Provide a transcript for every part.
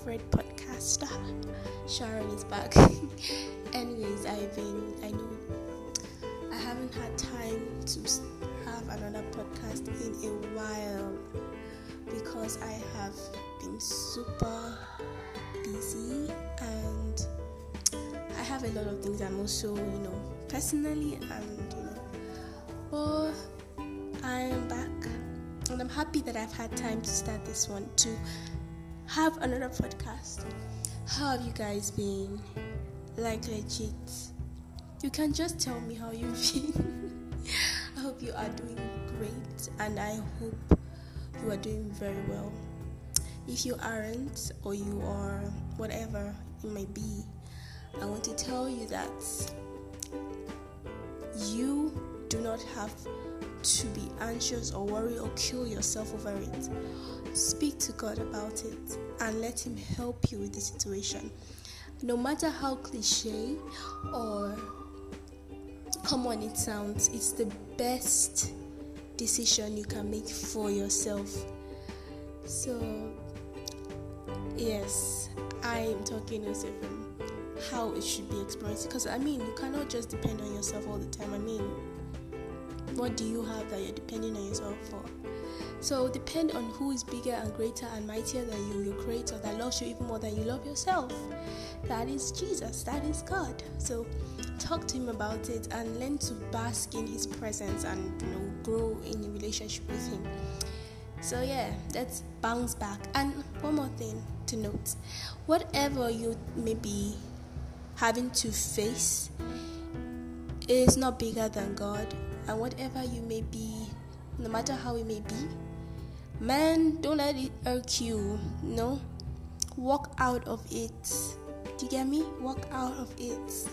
favorite podcaster. Sharon is back. Anyways, I've been, I know, I haven't had time to have another podcast in a while because I have been super busy and I have a lot of things I'm also, you know, personally and, you know, but I am back and I'm happy that I've had time to start this one to have another podcast. How have you guys been? Like legit. You can just tell me how you've been. I hope you are doing great and I hope you are doing very well. If you aren't or you are whatever it might be, I want to tell you that you do not have to be anxious or worry or kill yourself over it. Speak to God about it and let Him help you with the situation. No matter how cliche or common it sounds, it's the best decision you can make for yourself. So, yes, I am talking also from um, how it should be experienced because I mean, you cannot just depend on yourself all the time. I mean, what do you have that you're depending on yourself for? So depend on who is bigger and greater and mightier than you, your creator that loves you even more than you love yourself. That is Jesus, that is God. So talk to him about it and learn to bask in his presence and you know grow in a relationship with him. So yeah, let's bounce back. And one more thing to note. Whatever you may be having to face is not bigger than God and whatever you may be, no matter how it may be, man, don't let it irk you. No, walk out of it. Do you get me? Walk out of it.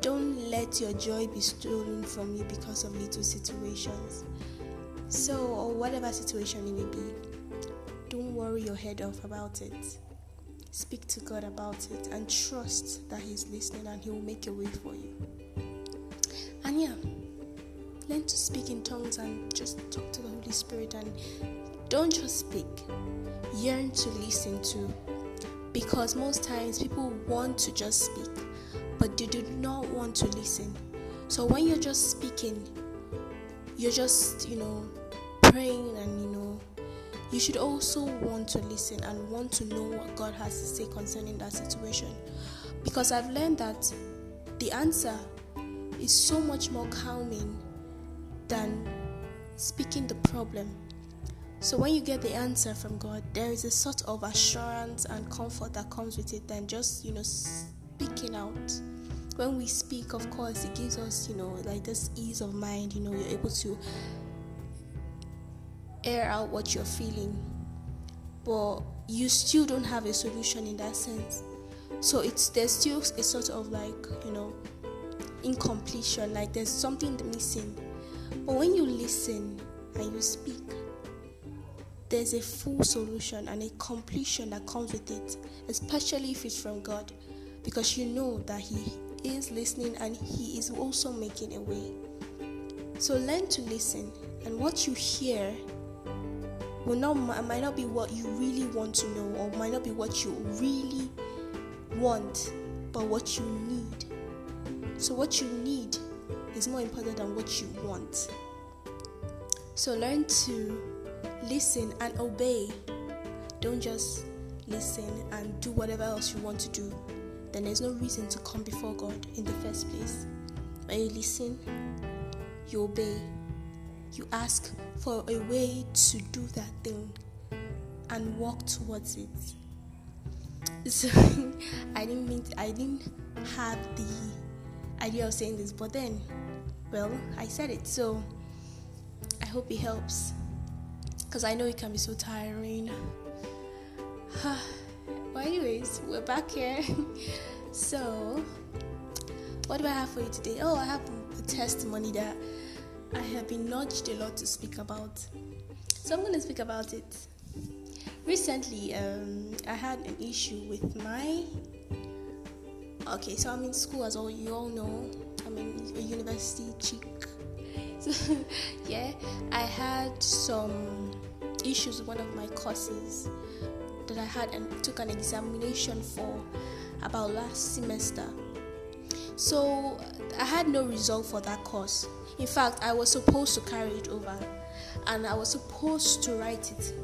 Don't let your joy be stolen from you because of little situations. So, or whatever situation it may be, don't worry your head off about it. Speak to God about it and trust that He's listening and He will make a way for you. And yeah learn to speak in tongues and just talk to the Holy Spirit and don't just speak, yearn to listen to. Because most times people want to just speak, but they do not want to listen. So when you're just speaking, you're just, you know, praying and, you know, you should also want to listen and want to know what God has to say concerning that situation. Because I've learned that the answer is so much more calming than speaking the problem. So when you get the answer from God, there is a sort of assurance and comfort that comes with it than just, you know, speaking out. When we speak, of course, it gives us, you know, like this ease of mind, you know, you're able to air out what you're feeling. But you still don't have a solution in that sense. So it's there's still a sort of like, you know, incompletion, like there's something missing but when you listen and you speak, there's a full solution and a completion that comes with it, especially if it's from God, because you know that He is listening and He is also making a way. So learn to listen, and what you hear will not might not be what you really want to know, or might not be what you really want, but what you need. So what you need is more important than what you want. So learn to listen and obey. Don't just listen and do whatever else you want to do. Then there's no reason to come before God in the first place. When you listen, you obey, you ask for a way to do that thing and walk towards it. So I didn't mean to, I didn't have the idea of saying this, but then well, I said it, so I hope it helps. Because I know it can be so tiring. well, anyways, we're back here. so, what do I have for you today? Oh, I have a testimony that I have been nudged a lot to speak about. So, I'm going to speak about it. Recently, um, I had an issue with my. Okay, so I'm in school, as all you all know. I'm in a university chick. So, yeah, I had some issues with one of my courses that I had and took an examination for about last semester. So I had no result for that course. In fact, I was supposed to carry it over and I was supposed to write it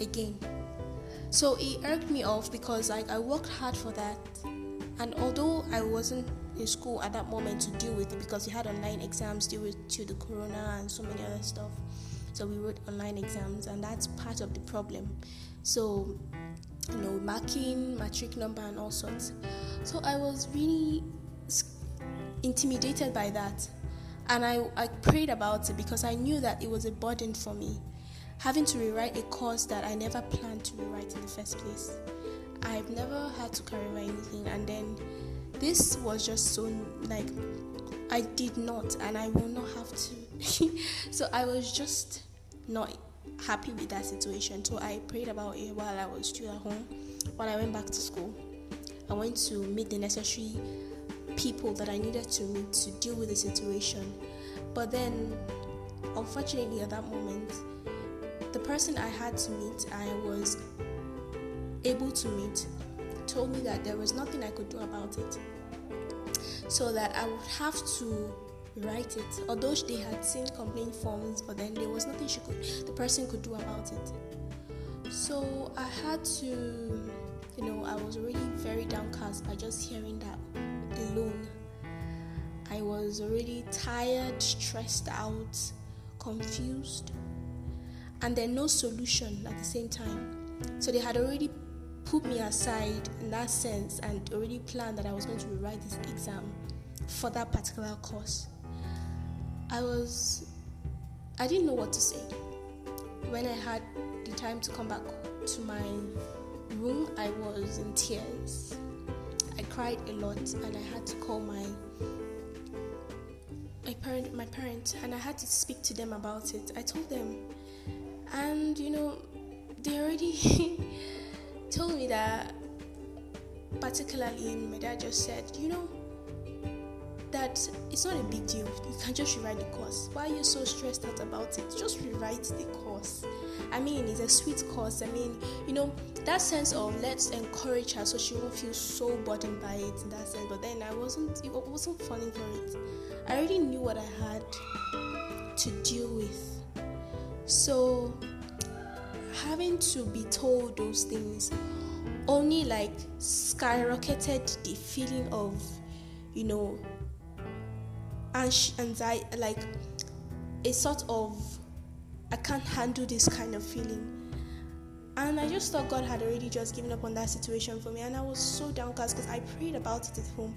again. So it irked me off because like I worked hard for that. And although I wasn't in school at that moment to deal with it because we had online exams due to the corona and so many other stuff. So we wrote online exams and that's part of the problem. So you know, marking, matric number and all sorts. So I was really intimidated by that. And I, I prayed about it because I knew that it was a burden for me. Having to rewrite a course that I never planned to rewrite in the first place. I've never had to carry over anything, and then this was just so like I did not, and I will not have to. so I was just not happy with that situation. So I prayed about it while I was still at home. While I went back to school, I went to meet the necessary people that I needed to meet to deal with the situation. But then, unfortunately, at that moment, the person I had to meet, I was able to meet, told me that there was nothing I could do about it. So that I would have to write it. Although they had seen complaint forms, but then there was nothing she could the person could do about it. So I had to you know, I was already very downcast by just hearing that alone. I was already tired, stressed out, confused, and then no solution at the same time. So they had already put me aside in that sense and already planned that I was going to rewrite this exam for that particular course. I was, I didn't know what to say. When I had the time to come back to my room, I was in tears I cried a lot and I had to call my my parent my parents and I had to speak to them about it. I told them and you know they already told me that particularly my dad just said, you know, that it's not a big deal. You can just rewrite the course. Why are you so stressed out about it? Just rewrite the course. I mean, it's a sweet course. I mean, you know, that sense of let's encourage her so she won't feel so burdened by it in that sense. But then I wasn't, it wasn't falling for it. I already knew what I had to deal with. So having to be told those things only like skyrocketed the feeling of, you know, anxiety, like a sort of I can't handle this kind of feeling. And I just thought God had already just given up on that situation for me, and I was so downcast because I prayed about it at home.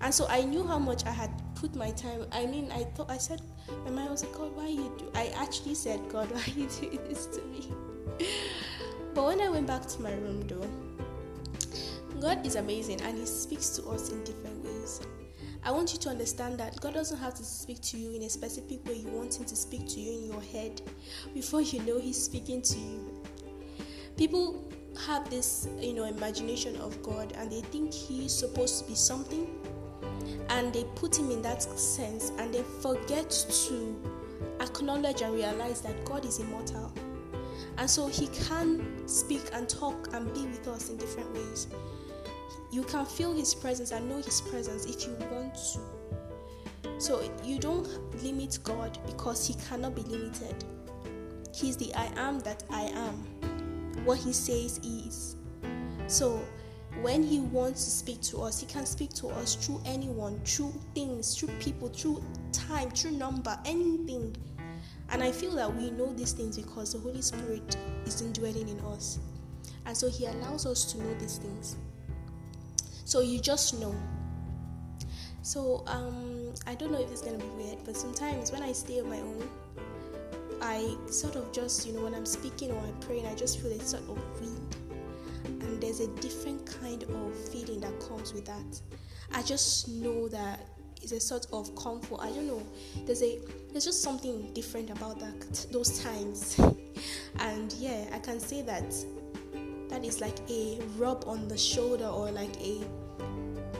And so I knew how much I had put my time. I mean, I thought I said, my mind was like, God, why you do? I actually said, God, why you doing this to me? but when I went back to my room, though, God is amazing and He speaks to us in different ways. I want you to understand that God doesn't have to speak to you in a specific way you want Him to speak to you in your head before you know He's speaking to you. People have this, you know, imagination of God and they think He's supposed to be something and they put Him in that sense and they forget to acknowledge and realize that God is immortal. And so He can speak and talk and be with us in different ways. You can feel His presence and know His presence if you want to. So you don't limit God because He cannot be limited. He's the I am that I am. What He says is. So when He wants to speak to us, He can speak to us through anyone, through things, through people, through time, through number, anything. And I feel that we know these things because the Holy Spirit is indwelling in us. And so He allows us to know these things. So you just know. So um, I don't know if it's gonna be weird, but sometimes when I stay on my own, I sort of just you know when I'm speaking or I'm praying, I just feel a sort of wind, and there's a different kind of feeling that comes with that. I just know that it's a sort of comfort. I don't know. There's a there's just something different about that those times, and yeah, I can say that that is like a rub on the shoulder or like a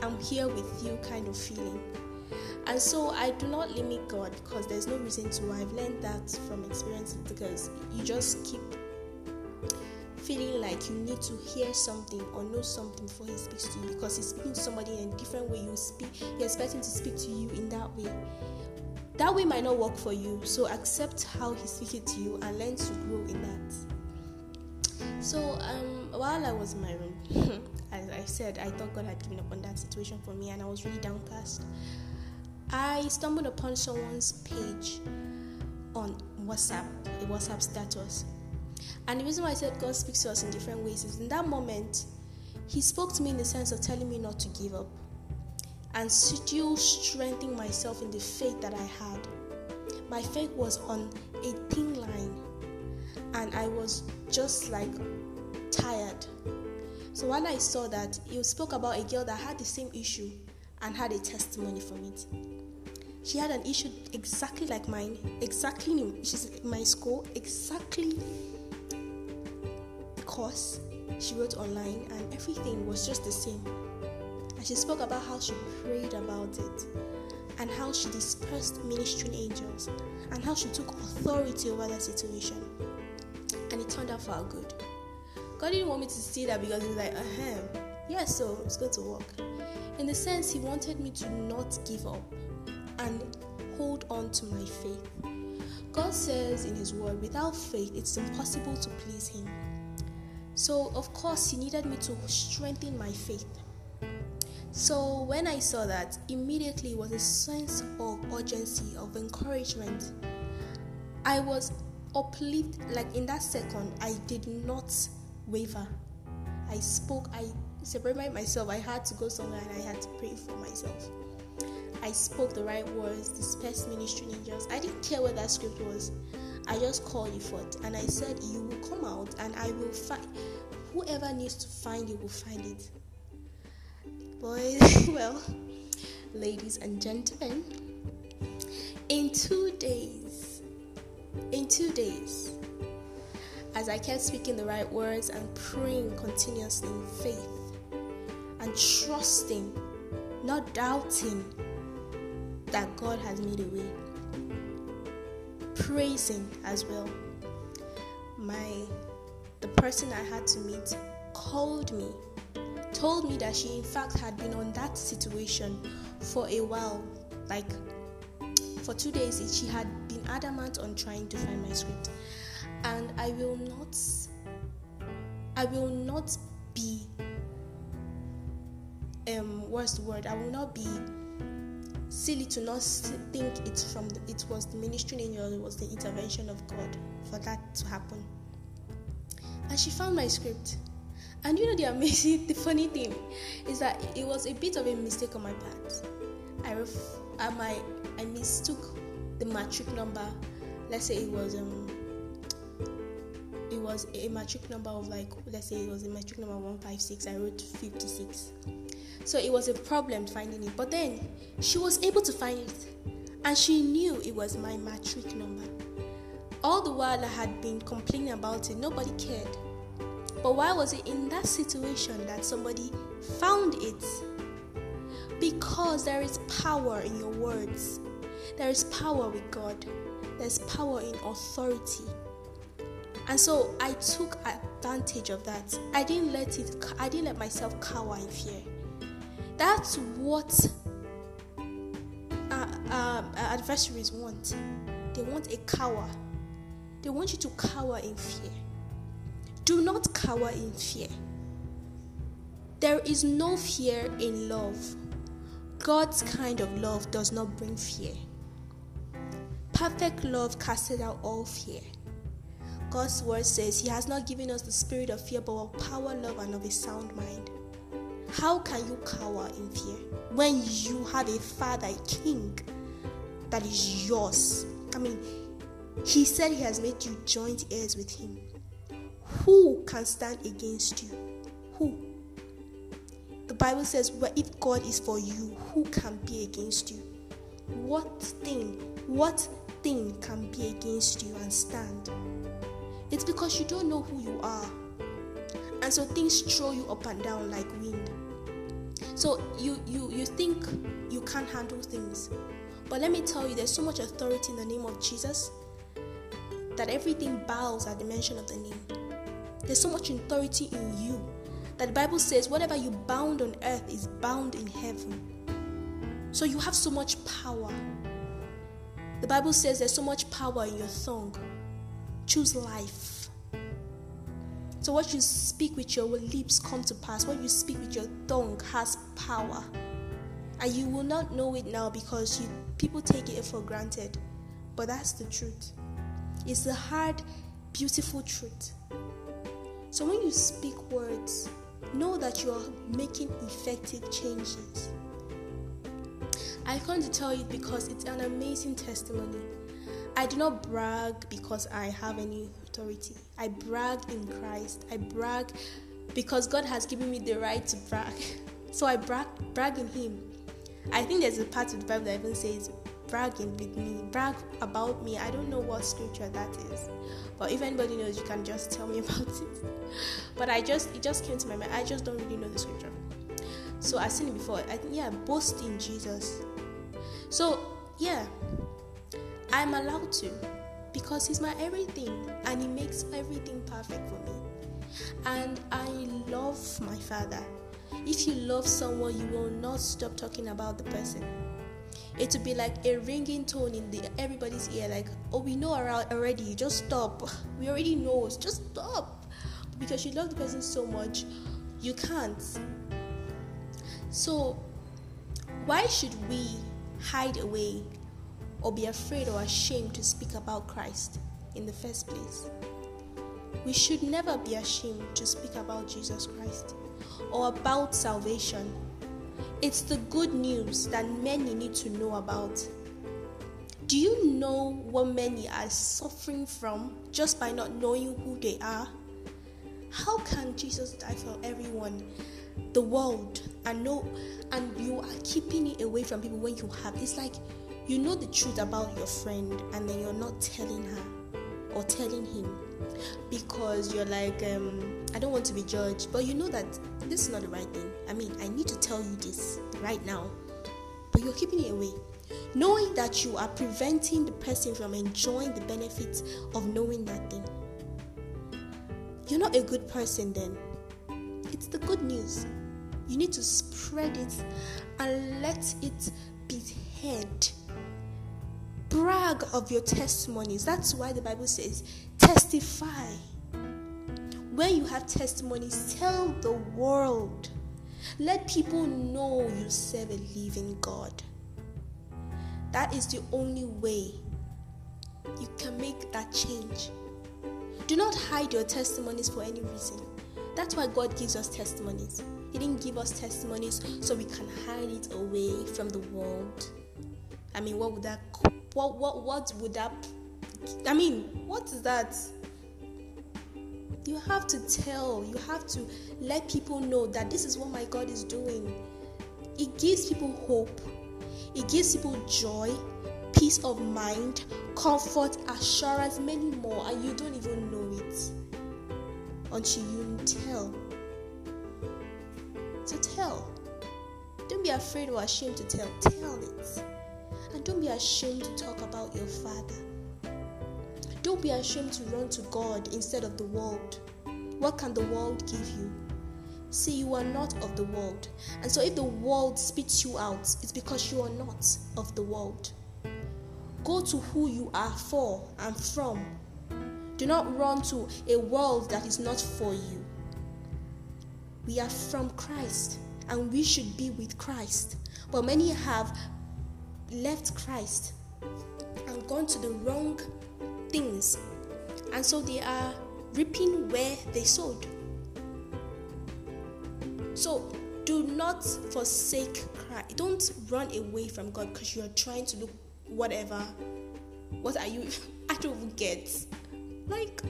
I'm here with you kind of feeling. And so I do not limit God because there's no reason to. I've learned that from experience because you just keep feeling like you need to hear something or know something before he speaks to you because he's speaking to somebody in a different way. You speak you expect him to speak to you in that way. That way might not work for you. So accept how he's speaking to you and learn to grow in that. So um, while i was in my room as i said i thought god had given up on that situation for me and i was really downcast. I stumbled upon someone's page on whatsapp a whatsapp status and the reason why I said God speaks to us in different ways is in that moment, He spoke to me in the sense of telling me not to give up and still strengthening myself in the faith that I had. My faith was on a thin line, and I was just like tired. So when I saw that, he spoke about a girl that had the same issue and had a testimony from it. She had an issue exactly like mine, exactly she's in my school, exactly course she wrote online, and everything was just the same. And she spoke about how she prayed about it, and how she dispersed ministering angels, and how she took authority over that situation. And it turned out for our good. God didn't want me to see that because He's like, ahem, yeah, so it's going to work. In the sense, He wanted me to not give up and hold on to my faith. God says in His Word, without faith, it's impossible to please Him. So, of course, he needed me to strengthen my faith. So, when I saw that, immediately was a sense of urgency, of encouragement. I was uplifted, like in that second, I did not waver. I spoke, I separated myself. I had to go somewhere and I had to pray for myself. I spoke the right words, dispersed ministry angels. I didn't care what that script was. I just called you forth and I said, You will come out and I will find whoever needs to find you will find it. Boys, well, ladies and gentlemen, in two days, in two days, as I kept speaking the right words and praying continuously in faith and trusting, not doubting that God has made a way praising as well. My the person I had to meet called me, told me that she in fact had been on that situation for a while, like for two days. She had been adamant on trying to find my script, and I will not, I will not be, um, what's the word? I will not be silly to not think it's from the, it was the ministry angel it was the intervention of god for that to happen. And she found my script. And you know the amazing the funny thing is that it was a bit of a mistake on my part. I ref, I, I mistook the matric number. Let's say it was um it was a matric number of like let's say it was a matric number 156 i wrote 56 so it was a problem finding it. But then she was able to find it and she knew it was my matric number. All the while I had been complaining about it, nobody cared. But why was it in that situation that somebody found it? Because there is power in your words. There is power with God. There's power in authority. And so I took advantage of that. I didn't let it I didn't let myself cower in fear. That's what uh, uh, adversaries want. They want a cower. They want you to cower in fear. Do not cower in fear. There is no fear in love. God's kind of love does not bring fear. Perfect love casts out all fear. God's word says He has not given us the spirit of fear, but of power, love, and of a sound mind. How can you cower in fear when you have a father, a king that is yours? I mean, he said he has made you joint heirs with him. Who can stand against you? Who? The Bible says, well, if God is for you, who can be against you? What thing, what thing can be against you and stand? It's because you don't know who you are. And so things throw you up and down like wind. So you you you think you can't handle things. But let me tell you, there's so much authority in the name of Jesus that everything bows at the mention of the name. There's so much authority in you that the Bible says whatever you bound on earth is bound in heaven. So you have so much power. The Bible says there's so much power in your tongue. Choose life. So what you speak with your lips come to pass. What you speak with your tongue has power. And you will not know it now because you people take it for granted. But that's the truth. It's the hard, beautiful truth. So when you speak words, know that you are making effective changes. I come to tell you because it's an amazing testimony. I do not brag because I have any authority. I brag in Christ. I brag because God has given me the right to brag. So I brag, brag in Him. I think there's a part of the Bible that even says, bragging with me, brag about me. I don't know what scripture that is, but if anybody knows, you can just tell me about it. But I just, it just came to my mind. I just don't really know the scripture. So I've seen it before. I think, yeah, boast in Jesus. So, yeah, I'm allowed to because He's my everything and He makes everything perfect for me. And I love my Father. If you love someone, you will not stop talking about the person it would be like a ringing tone in the everybody's ear like oh we know already just stop we already know just stop because you love the person so much you can't so why should we hide away or be afraid or ashamed to speak about Christ in the first place we should never be ashamed to speak about Jesus Christ or about salvation it's the good news that many need to know about. Do you know what many are suffering from just by not knowing who they are? How can Jesus die for everyone, the world, and know and you are keeping it away from people when you have? It's like you know the truth about your friend and then you're not telling her or telling him because you're like, um, I don't want to be judged, but you know that this is not the right thing. I mean, I need to tell you this right now, but you're keeping it away. Knowing that you are preventing the person from enjoying the benefits of knowing that thing. You're not a good person then. It's the good news. You need to spread it and let it be heard brag of your testimonies. That's why the Bible says, testify. When you have testimonies, tell the world. Let people know you serve a living God. That is the only way you can make that change. Do not hide your testimonies for any reason. That's why God gives us testimonies. He didn't give us testimonies so we can hide it away from the world. I mean, what would that what what what would that I mean, what is that? You have to tell, you have to let people know that this is what my God is doing. It gives people hope, it gives people joy, peace of mind, comfort, assurance, many more, and you don't even know it until you tell. So tell. Don't be afraid or ashamed to tell. Tell it. And don't be ashamed to talk about your Father. Don't be ashamed to run to God instead of the world. What can the world give you? See, you are not of the world. And so if the world spits you out, it's because you are not of the world. Go to who you are for and from. Do not run to a world that is not for you. We are from Christ and we should be with Christ. But many have left Christ and gone to the wrong things, and so they are reaping where they sowed. So do not forsake Christ. Don't run away from God because you are trying to look whatever. What are you? I don't get. Like,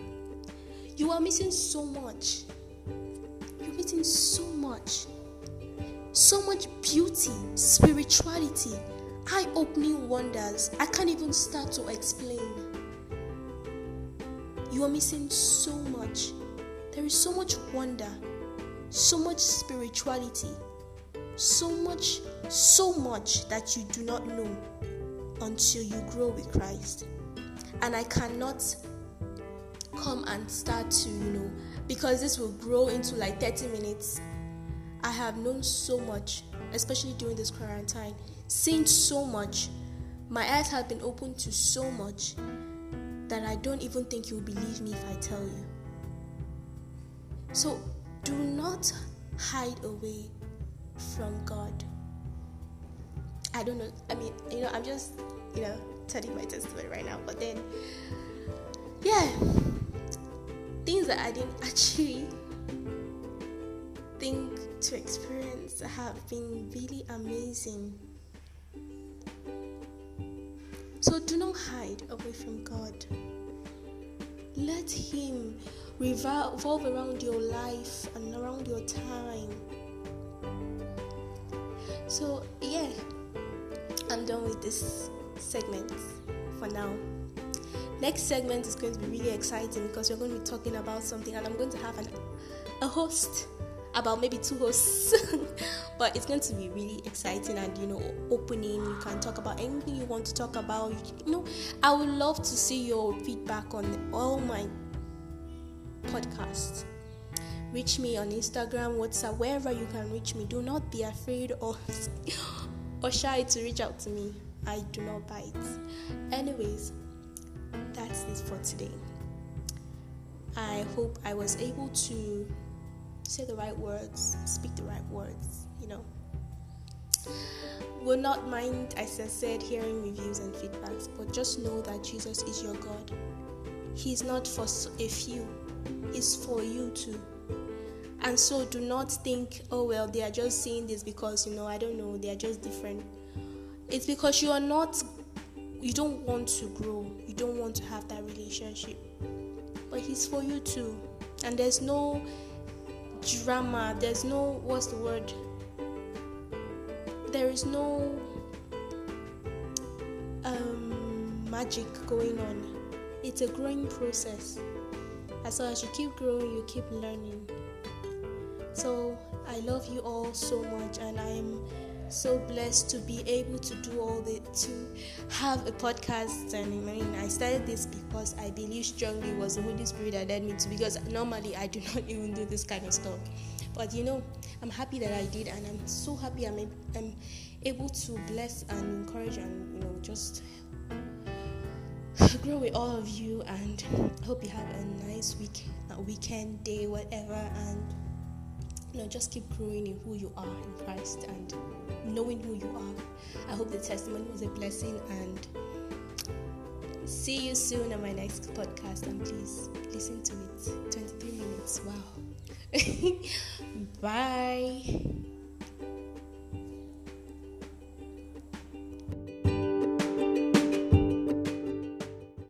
you are missing so much. You're missing so much. So much beauty, spirituality, eye opening wonders. I can't even start to explain. You are missing so much. There is so much wonder, so much spirituality, so much, so much that you do not know until you grow with Christ. And I cannot come and start to, you know, because this will grow into like 30 minutes. I have known so much, especially during this quarantine, seen so much. My eyes have been opened to so much that I don't even think you'll believe me if I tell you. So do not hide away from God. I don't know. I mean, you know, I'm just, you know, telling my testimony right now. But then, yeah, things that I didn't actually think to experience have been really amazing. So do not hide away from God. Let Him revolve around your life and around your time. So, yeah, I'm done with this segment for now. Next segment is going to be really exciting because we're going to be talking about something, and I'm going to have an, a host about maybe two hosts. But it's going to be really exciting and you know opening. You can talk about anything you want to talk about. You know i would love to see your feedback on all my podcasts. Reach me on instagram whatsapp wherever you can reach me. Do not be afraid or or shy to reach out to me. I do not bite. Anyways that's it for today. I hope i was able to say the right words, speak the right words, you know. Will not mind, as I said, hearing reviews and feedbacks, but just know that Jesus is your God. He's not for a few, He's for you too. And so do not think, oh well, they are just saying this because, you know, I don't know, they are just different. It's because you are not, you don't want to grow, you don't want to have that relationship. But He's for you too. And there's no drama. There's no what's the word? There is no um, magic going on. It's a growing process. As long as you keep growing you keep learning. So i love you all so much and i'm so blessed to be able to do all the to have a podcast. And I mean I started this because I believe strongly it was the Holy Spirit that led me to because normally I do not even do this kind of stuff. But you know I'm happy that I did and I'm so happy I'm, I'm able to bless and encourage and you know just grow with all of you. And hope you have a nice week a weekend day whatever. And you know just keep growing in who you are in Christ and knowing who you are. I hope the testimony was a blessing and see you soon on my next podcast and please listen to it. 23 minutes. Wow. Bye.